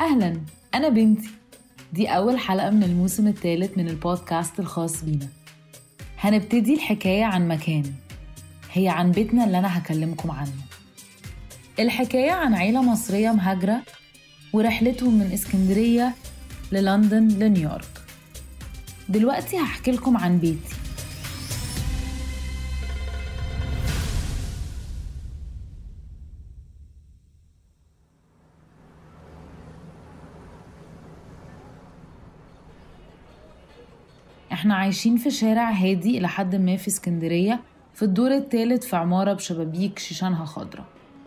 أهلا أنا بنتي. دي أول حلقة من الموسم الثالث من البودكاست الخاص بينا. هنبتدي الحكاية عن مكان. هي عن بيتنا اللي أنا هكلمكم عنه. الحكاية عن عيلة مصرية مهاجرة ورحلتهم من إسكندرية للندن لنيويورك. دلوقتي هحكي لكم عن بيتي. إحنا عايشين في شارع هادي إلى حد ما في اسكندرية في الدور الثالث في عمارة بشبابيك شيشانها خضرة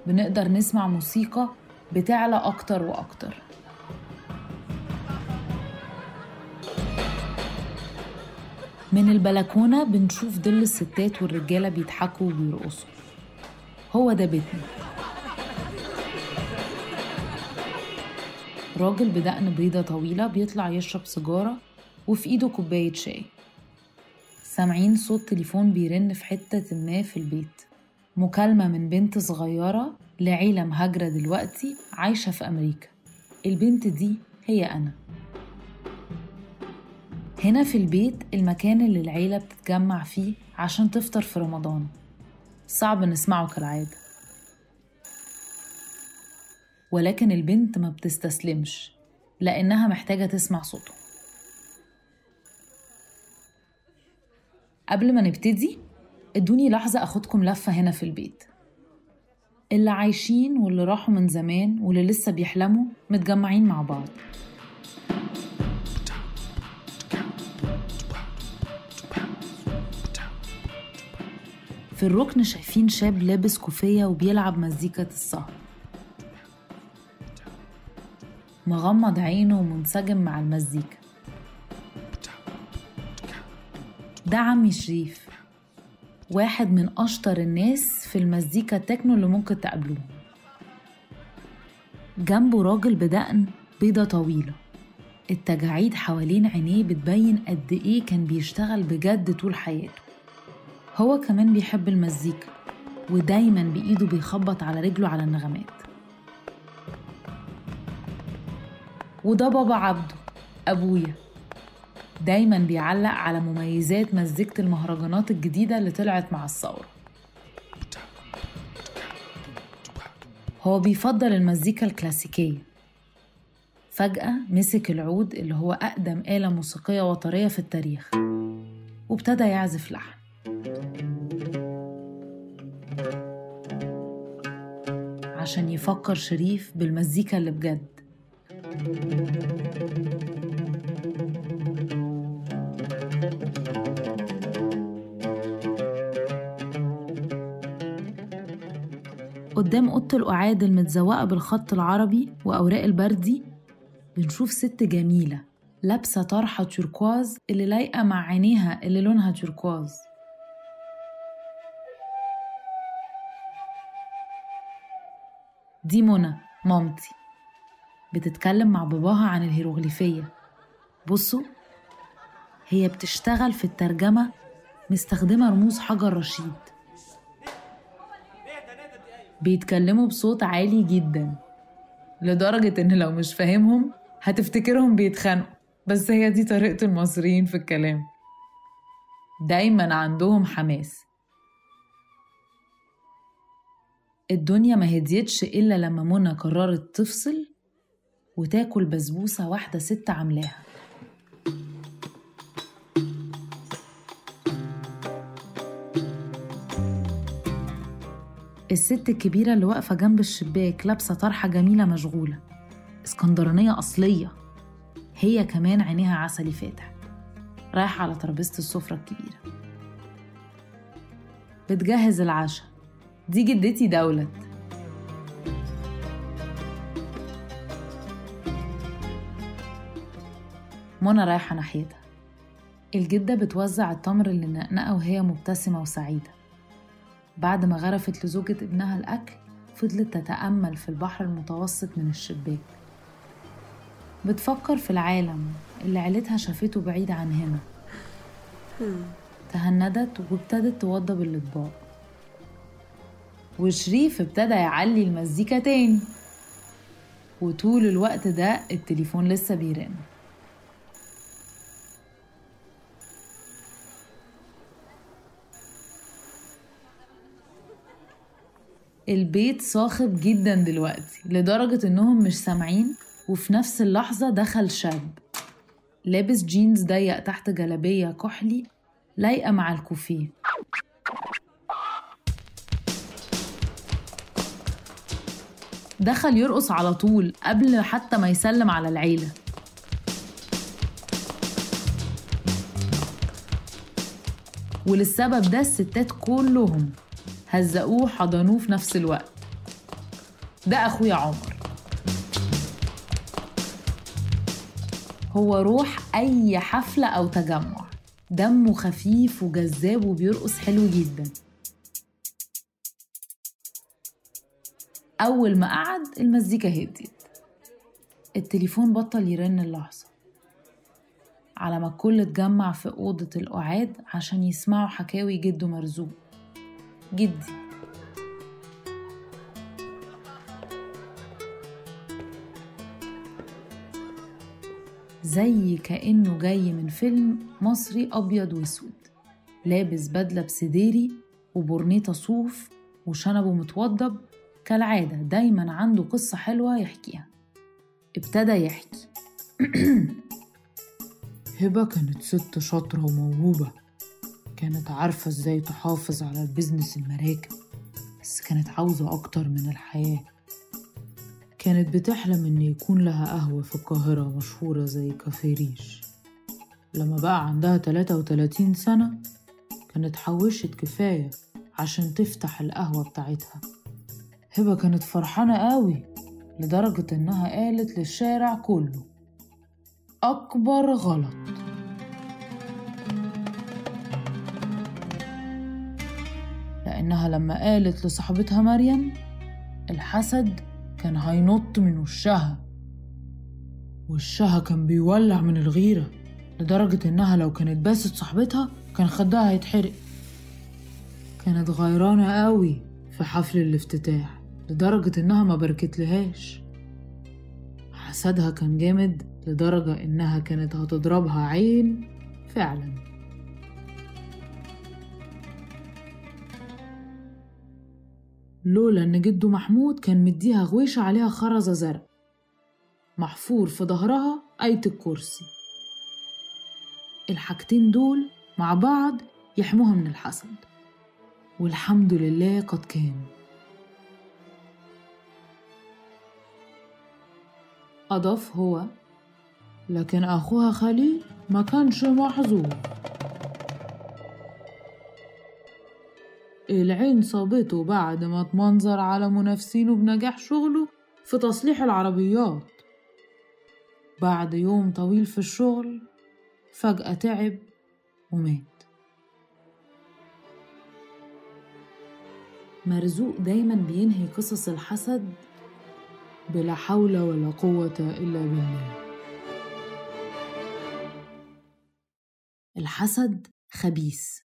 بنقدر نسمع موسيقى بتعلى أكتر وأكتر. من البلكونة بنشوف ظل الستات والرجالة بيضحكوا وبيرقصوا. هو ده بيتنا. راجل بدقن بيضة طويلة بيطلع يشرب سيجارة وفي إيده كوباية شاي. سامعين صوت تليفون بيرن في حتة ما في البيت. مكالمة من بنت صغيرة لعيلة مهاجرة دلوقتي عايشة في أمريكا. البنت دي هي أنا. هنا في البيت المكان اللي العيلة بتتجمع فيه عشان تفطر في رمضان. صعب نسمعه كالعادة. ولكن البنت ما بتستسلمش لأنها محتاجة تسمع صوته. قبل ما نبتدي ادوني لحظة أخدكم لفة هنا في البيت. اللي عايشين واللي راحوا من زمان واللي لسه بيحلموا متجمعين مع بعض. في الركن شايفين شاب لابس كوفية وبيلعب مزيكة السهر. مغمض عينه ومنسجم مع المزيكا. ده عمي شريف واحد من أشطر الناس في المزيكا التكنو اللي ممكن تقابلوه. جنبه راجل بدقن بيضة طويلة. التجاعيد حوالين عينيه بتبين قد إيه كان بيشتغل بجد طول حياته. هو كمان بيحب المزيكا ودايما بإيده بيخبط على رجله على النغمات. وده بابا عبده أبويا. دايما بيعلق على مميزات مزيكة المهرجانات الجديدة اللي طلعت مع الثورة. هو بيفضل المزيكا الكلاسيكية. فجأة مسك العود اللي هو أقدم آلة موسيقية وطرية في التاريخ وابتدى يعزف لحن. عشان يفكر شريف بالمزيكا اللي بجد. قدام أوضة القعاد المتزوقة بالخط العربي وأوراق البردي بنشوف ست جميلة لابسة طرحة توركواز اللي لايقة مع عينيها اللي لونها توركواز دي منى مامتي. بتتكلم مع باباها عن الهيروغليفية. بصوا هي بتشتغل في الترجمة مستخدمة رموز حجر رشيد. بيتكلموا بصوت عالي جدا لدرجة إن لو مش فاهمهم هتفتكرهم بيتخانقوا. بس هي دي طريقة المصريين في الكلام. دايما عندهم حماس. الدنيا ما هديتش إلا لما منى قررت تفصل وتاكل بسبوسة واحدة ست عاملاها. الست الكبيرة اللي واقفة جنب الشباك لابسة طرحة جميلة مشغولة. اسكندرانية أصلية. هي كمان عينيها عسلي فاتح. رايحة على ترابيزة السفرة الكبيرة. بتجهز العشاء. دي جدتي دولت. منى رايحة ناحيتها. الجدة بتوزع التمر اللي نقنقة وهي مبتسمة وسعيدة. بعد ما غرفت لزوجة ابنها الأكل فضلت تتأمل في البحر المتوسط من الشباك. بتفكر في العالم اللي عيلتها شافته بعيد عن هنا. تهندت وابتدت توضب الأطباق. وشريف ابتدى يعلي المزيكا تاني. وطول الوقت ده التليفون لسه بيرن. البيت صاخب جدا دلوقتي لدرجة إنهم مش سامعين وفي نفس اللحظة دخل شاب. لابس جينز ضيق تحت جلابية كحلي لايقة مع الكوفيه دخل يرقص على طول قبل حتى ما يسلم على العيلة. وللسبب ده الستات كلهم. هزقوه حضنوه في نفس الوقت. ده أخويا عمر. هو روح أي حفلة أو تجمع. دمه خفيف وجذاب وبيرقص حلو جدا. أول ما قعد المزيكا هديت. التليفون بطل يرن اللحظة. على ما الكل اتجمع في أوضة القعاد عشان يسمعوا حكاوي جده مرزوق. جدي. زي كأنه جاي من فيلم مصري أبيض وأسود. لابس بدلة بسديري وبورنيطة صوف وشنبه متوضب. كالعادة دايما عنده قصة حلوة يحكيها. ابتدى يحكي. هبة كانت ست شاطرة وموهوبة. كانت عارفة إزاي تحافظ على البيزنس المراكب بس كانت عاوزة أكتر من الحياة. كانت بتحلم إن يكون لها قهوة في القاهرة مشهورة زي كافيه ريش. لما بقى عندها 33 سنة كانت حوشت كفاية عشان تفتح القهوة بتاعتها. هبة كانت فرحانة قوي لدرجة إنها قالت للشارع كله أكبر غلط. لأنها لما قالت لصاحبتها مريم الحسد كان هينط من وشها. وشها كان بيولع من الغيرة لدرجة إنها لو كانت باست صاحبتها كان خدها هيتحرق. كانت غيرانة قوي في حفل الافتتاح لدرجة إنها ما بركتلهاش. حسدها كان جامد لدرجة إنها كانت هتضربها عين فعلا. لولا إن جده محمود كان مديها غويشة عليها خرزة زرق. محفور في ظهرها آية الكرسي. الحاجتين دول مع بعض يحموها من الحسد. والحمد لله قد كان أضاف هو لكن أخوها خليل ما كانش محظوظ العين صابته بعد ما اتمنظر على منافسينه بنجاح شغله في تصليح العربيات. بعد يوم طويل في الشغل فجأة تعب ومات. مرزوق دايما بينهي قصص الحسد بلا حول ولا قوة إلا بالله. الحسد خبيث.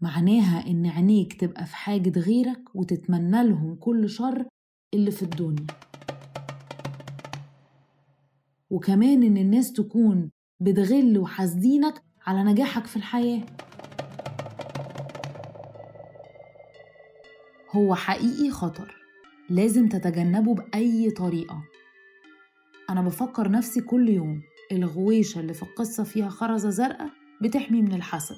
معناها إن عينيك تبقى في حاجة غيرك وتتمنى لهم كل شر اللي في الدنيا. وكمان إن الناس تكون بتغل وحاسدينك على نجاحك في الحياة. هو حقيقي خطر لازم تتجنبه بأي طريقة. أنا بفكر نفسي كل يوم الغويشة اللي في القصة فيها خرزة زرقاء بتحمي من الحسد.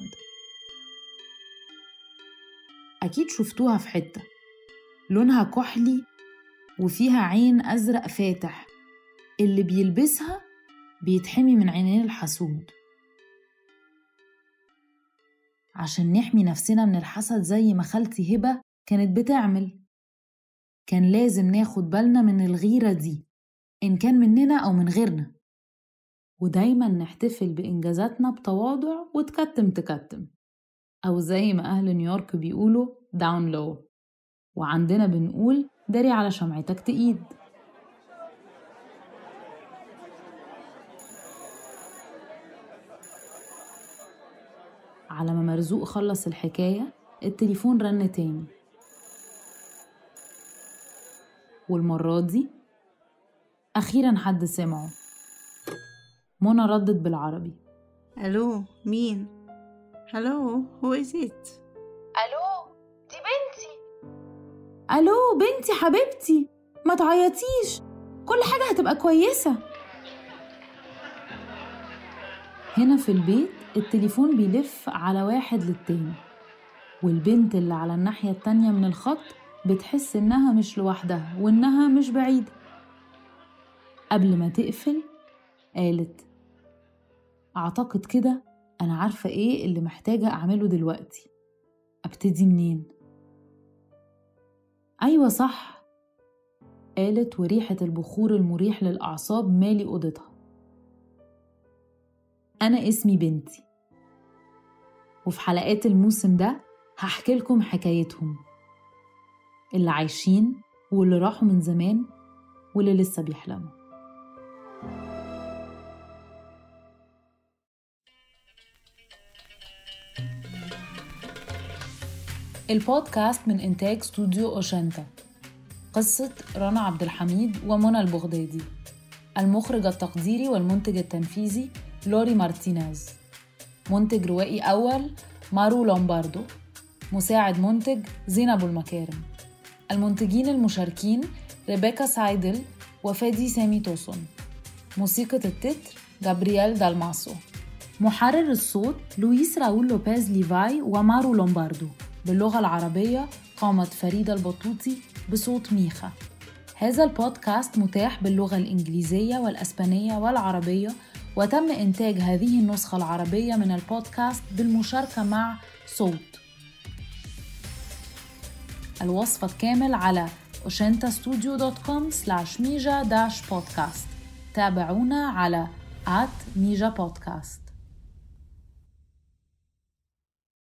أكيد شفتوها في حتة. لونها كحلي وفيها عين أزرق فاتح. اللي بيلبسها بيتحمي من عينين الحسود عشان نحمي نفسنا من الحسد زي ما خالتي هبة كانت بتعمل. كان لازم ناخد بالنا من الغيرة دي إن كان مننا أو من غيرنا. ودايما نحتفل بإنجازاتنا بتواضع وتكتم تكتم. أو زي ما أهل نيويورك بيقولوا داون لو وعندنا بنقول داري على شمعتك تقيد. على ما مرزوق خلص الحكاية التليفون رن تاني. والمرة دي أخيرا حد سمعه. منى ردت بالعربي. ألو مين؟ هلو هو از ات ألو دي بنتي. ألو بنتي حبيبتي ما تعيطيش. كل حاجة هتبقى كويسة. هنا في البيت التليفون بيلف على واحد للتاني والبنت اللي على الناحية التانية من الخط بتحس إنها مش لوحدها وإنها مش بعيدة. قبل ما تقفل قالت أعتقد كده أنا عارفة إيه اللي محتاجة أعمله دلوقتي. أبتدي منين؟ أيوة صح. قالت وريحة البخور المريح للأعصاب مالي أوضتها. أنا اسمي بنتي. وفي حلقات الموسم ده هحكي لكم حكايتهم. اللي عايشين واللي راحوا من زمان واللي لسه بيحلموا. البودكاست من إنتاج استوديو أوشنتا قصة رنا عبد الحميد ومنى البغدادي. المخرج التقديري والمنتج التنفيذي لوري مارتينيز. منتج روائي أول مارو لومباردو. مساعد منتج زينب المكارم. المنتجين المشاركين ريبيكا سايدل وفادي سامي توسون. موسيقى التتر جابرييل دالماسو. محرر الصوت لويس راول لوبيز ليفاي ومارو لومباردو. باللغة العربية قامت فريدة البطوطي بصوت ميخا هذا البودكاست متاح باللغة الإنجليزية والأسبانية والعربية وتم إنتاج هذه النسخة العربية من البودكاست بالمشاركة مع صوت. الوصف الكامل على oshentastudio.com slash mija-podcast تابعونا على at mija podcast.